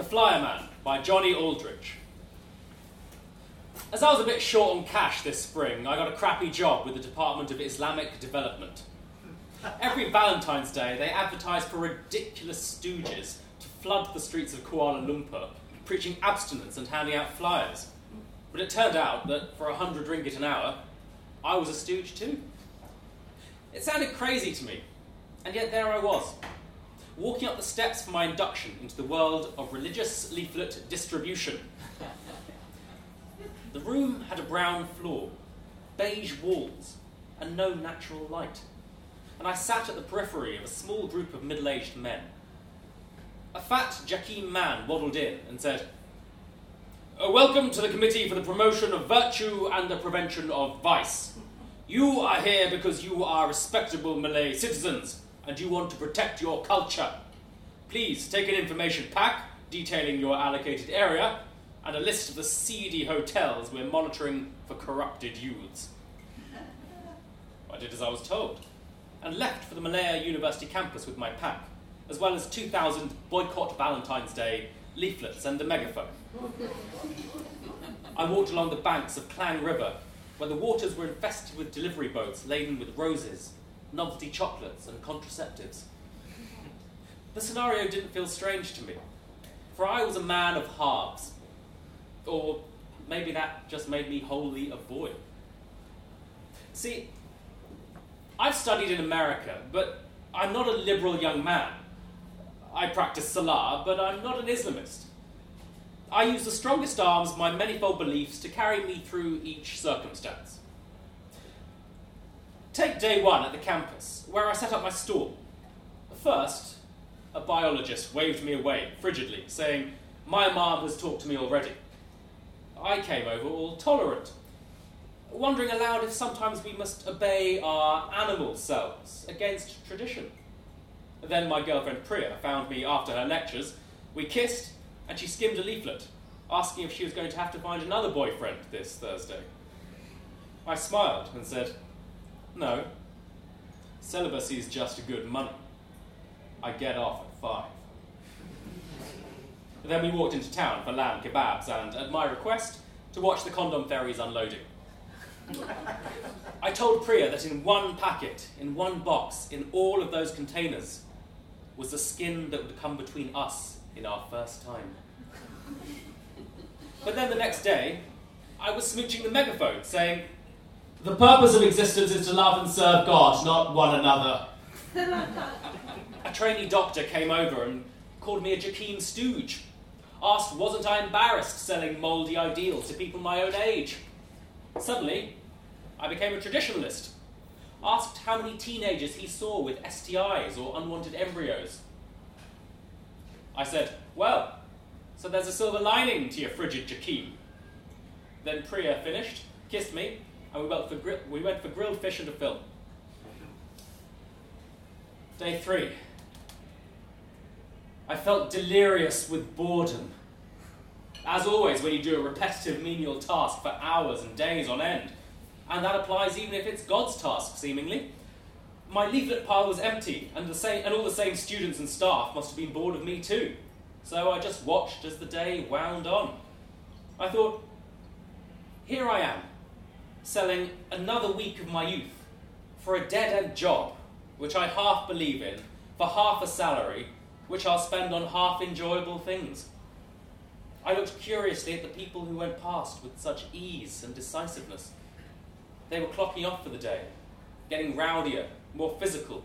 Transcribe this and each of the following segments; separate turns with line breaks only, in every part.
The Flyer Man by Johnny Aldrich. As I was a bit short on cash this spring, I got a crappy job with the Department of Islamic Development. Every Valentine's Day, they advertise for ridiculous stooges to flood the streets of Kuala Lumpur, preaching abstinence and handing out flyers. But it turned out that for a hundred ringgit an hour, I was a stooge too. It sounded crazy to me, and yet there I was, walking up the steps for my induction into the world of religious leaflet distribution. The room had a brown floor, beige walls, and no natural light, and I sat at the periphery of a small group of middle aged men. A fat Jakim man waddled in and said, "Uh, Welcome to the Committee for the Promotion of Virtue and the Prevention of Vice. You are here because you are respectable Malay citizens and you want to protect your culture. Please take an information pack detailing your allocated area and a list of the seedy hotels we're monitoring for corrupted youths. I did as I was told and left for the Malaya University campus with my pack, as well as 2,000 boycott Valentine's Day leaflets and a megaphone. I walked along the banks of Klang River, where the waters were infested with delivery boats laden with roses, novelty chocolates, and contraceptives. The scenario didn't feel strange to me, for I was a man of halves. Or maybe that just made me wholly a boy. See, I've studied in America, but I'm not a liberal young man. I practice Salah, but I'm not an Islamist. I use the strongest arms of my manifold beliefs to carry me through each circumstance. Take day one at the campus, where I set up my stall. First, a biologist waved me away frigidly, saying, My mom has talked to me already. I came over all tolerant, wondering aloud if sometimes we must obey our animal selves against tradition. Then my girlfriend Priya found me after her lectures. We kissed, and she skimmed a leaflet, asking if she was going to have to find another boyfriend this Thursday. I smiled and said, No, celibacy is just good money. I get off at five. Then we walked into town for lamb kebabs and, at my request, to watch the condom ferries unloading. I told Priya that in one packet, in one box, in all of those containers, was the skin that would come between us in our first time. But then the next day, I was smooching the megaphone, saying, The purpose of existence is to love and serve God, not one another. a trainee doctor came over and called me a Jakim stooge. Asked, wasn't I embarrassed selling mouldy ideals to people my own age? Suddenly, I became a traditionalist. Asked how many teenagers he saw with STIs or unwanted embryos. I said, Well, so there's a silver lining to your frigid Jakim. Then Priya finished, kissed me, and we went for, gri- we went for grilled fish and a film. Day three. I felt delirious with boredom. As always, when you do a repetitive menial task for hours and days on end, and that applies even if it's God's task, seemingly. My leaflet pile was empty, and, the same, and all the same students and staff must have been bored of me too. So I just watched as the day wound on. I thought, here I am, selling another week of my youth for a dead end job, which I half believe in, for half a salary, which I'll spend on half enjoyable things. I looked curiously at the people who went past with such ease and decisiveness. They were clocking off for the day, getting rowdier, more physical,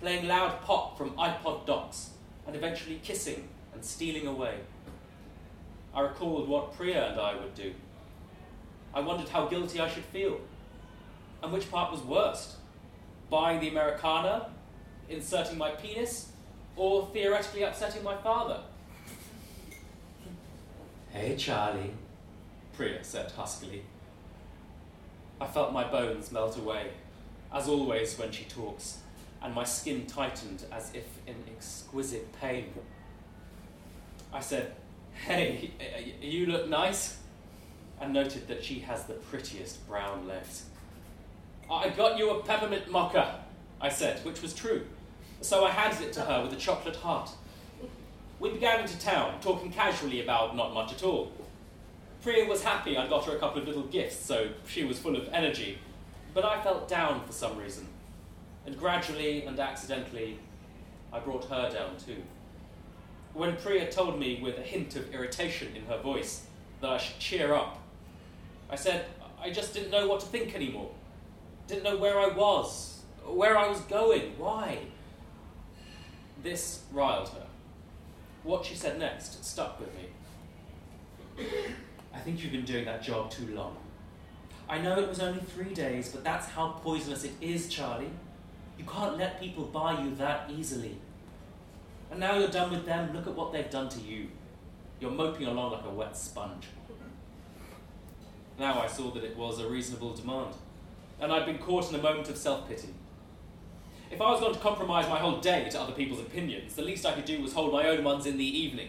playing loud pop from iPod docks, and eventually kissing and stealing away. I recalled what Priya and I would do. I wondered how guilty I should feel, and which part was worst buying the Americana, inserting my penis, or theoretically upsetting my father. Hey, Charlie, Priya said huskily. I felt my bones melt away, as always when she talks, and my skin tightened as if in exquisite pain. I said, Hey, you look nice, and noted that she has the prettiest brown legs. I got you a peppermint mocha, I said, which was true. So I handed it to her with a chocolate heart. We began into town, talking casually about not much at all. Priya was happy I'd got her a couple of little gifts, so she was full of energy. But I felt down for some reason. And gradually and accidentally, I brought her down too. When Priya told me with a hint of irritation in her voice that I should cheer up, I said I just didn't know what to think anymore. Didn't know where I was, where I was going, why. This riled her. What she said next stuck with me. I think you've been doing that job too long. I know it was only three days, but that's how poisonous it is, Charlie. You can't let people buy you that easily. And now you're done with them, look at what they've done to you. You're moping along like a wet sponge. Now I saw that it was a reasonable demand, and I'd been caught in a moment of self pity. If I was going to compromise my whole day to other people's opinions, the least I could do was hold my own ones in the evening.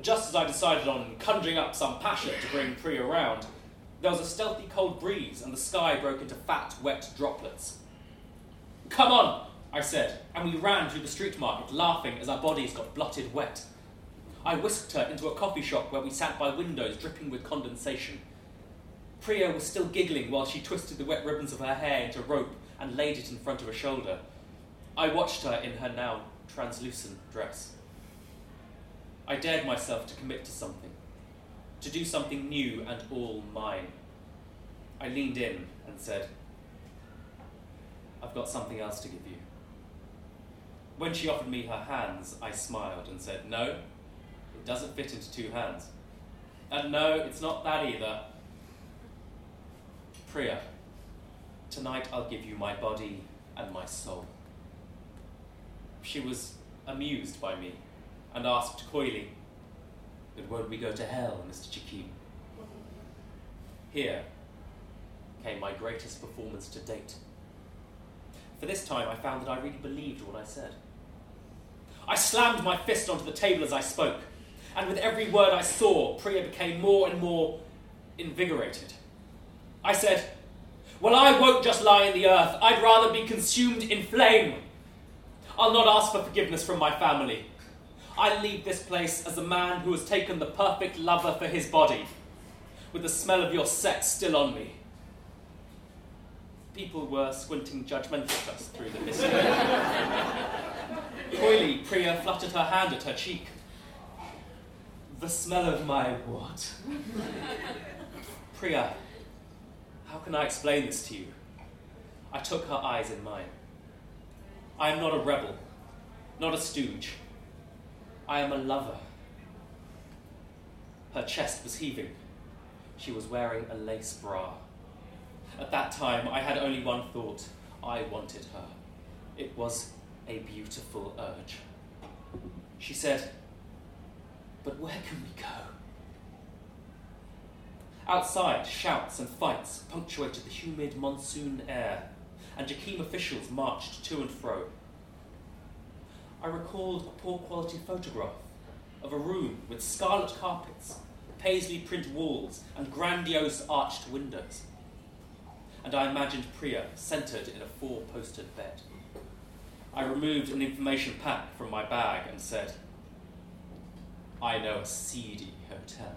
just as I decided on conjuring up some passion to bring Priya around, there was a stealthy cold breeze, and the sky broke into fat, wet droplets. Come on, I said, and we ran through the street market, laughing as our bodies got blotted wet. I whisked her into a coffee shop where we sat by windows dripping with condensation. Priya was still giggling while she twisted the wet ribbons of her hair into rope and laid it in front of her shoulder. I watched her in her now translucent dress. I dared myself to commit to something, to do something new and all mine. I leaned in and said, I've got something else to give you. When she offered me her hands, I smiled and said, No, it doesn't fit into two hands. And no, it's not that either. Priya, tonight I'll give you my body and my soul. She was amused by me and asked coyly, But won't we go to hell, Mr. Jakim? Here came my greatest performance to date. For this time, I found that I really believed what I said. I slammed my fist onto the table as I spoke, and with every word I saw, Priya became more and more invigorated. I said, Well, I won't just lie in the earth, I'd rather be consumed in flame. I'll not ask for forgiveness from my family. I leave this place as a man who has taken the perfect lover for his body, with the smell of your sex still on me. People were squinting judgmentally at us through the mist. Coyly, Priya fluttered her hand at her cheek. The smell of my what? Priya, how can I explain this to you? I took her eyes in mine. I am not a rebel, not a stooge. I am a lover. Her chest was heaving. She was wearing a lace bra. At that time, I had only one thought I wanted her. It was a beautiful urge. She said, But where can we go? Outside, shouts and fights punctuated the humid monsoon air, and Jakim officials marched to and fro. I recalled a poor quality photograph of a room with scarlet carpets, paisley print walls, and grandiose arched windows. And I imagined Priya centered in a four posted bed. I removed an information pack from my bag and said, I know a seedy hotel.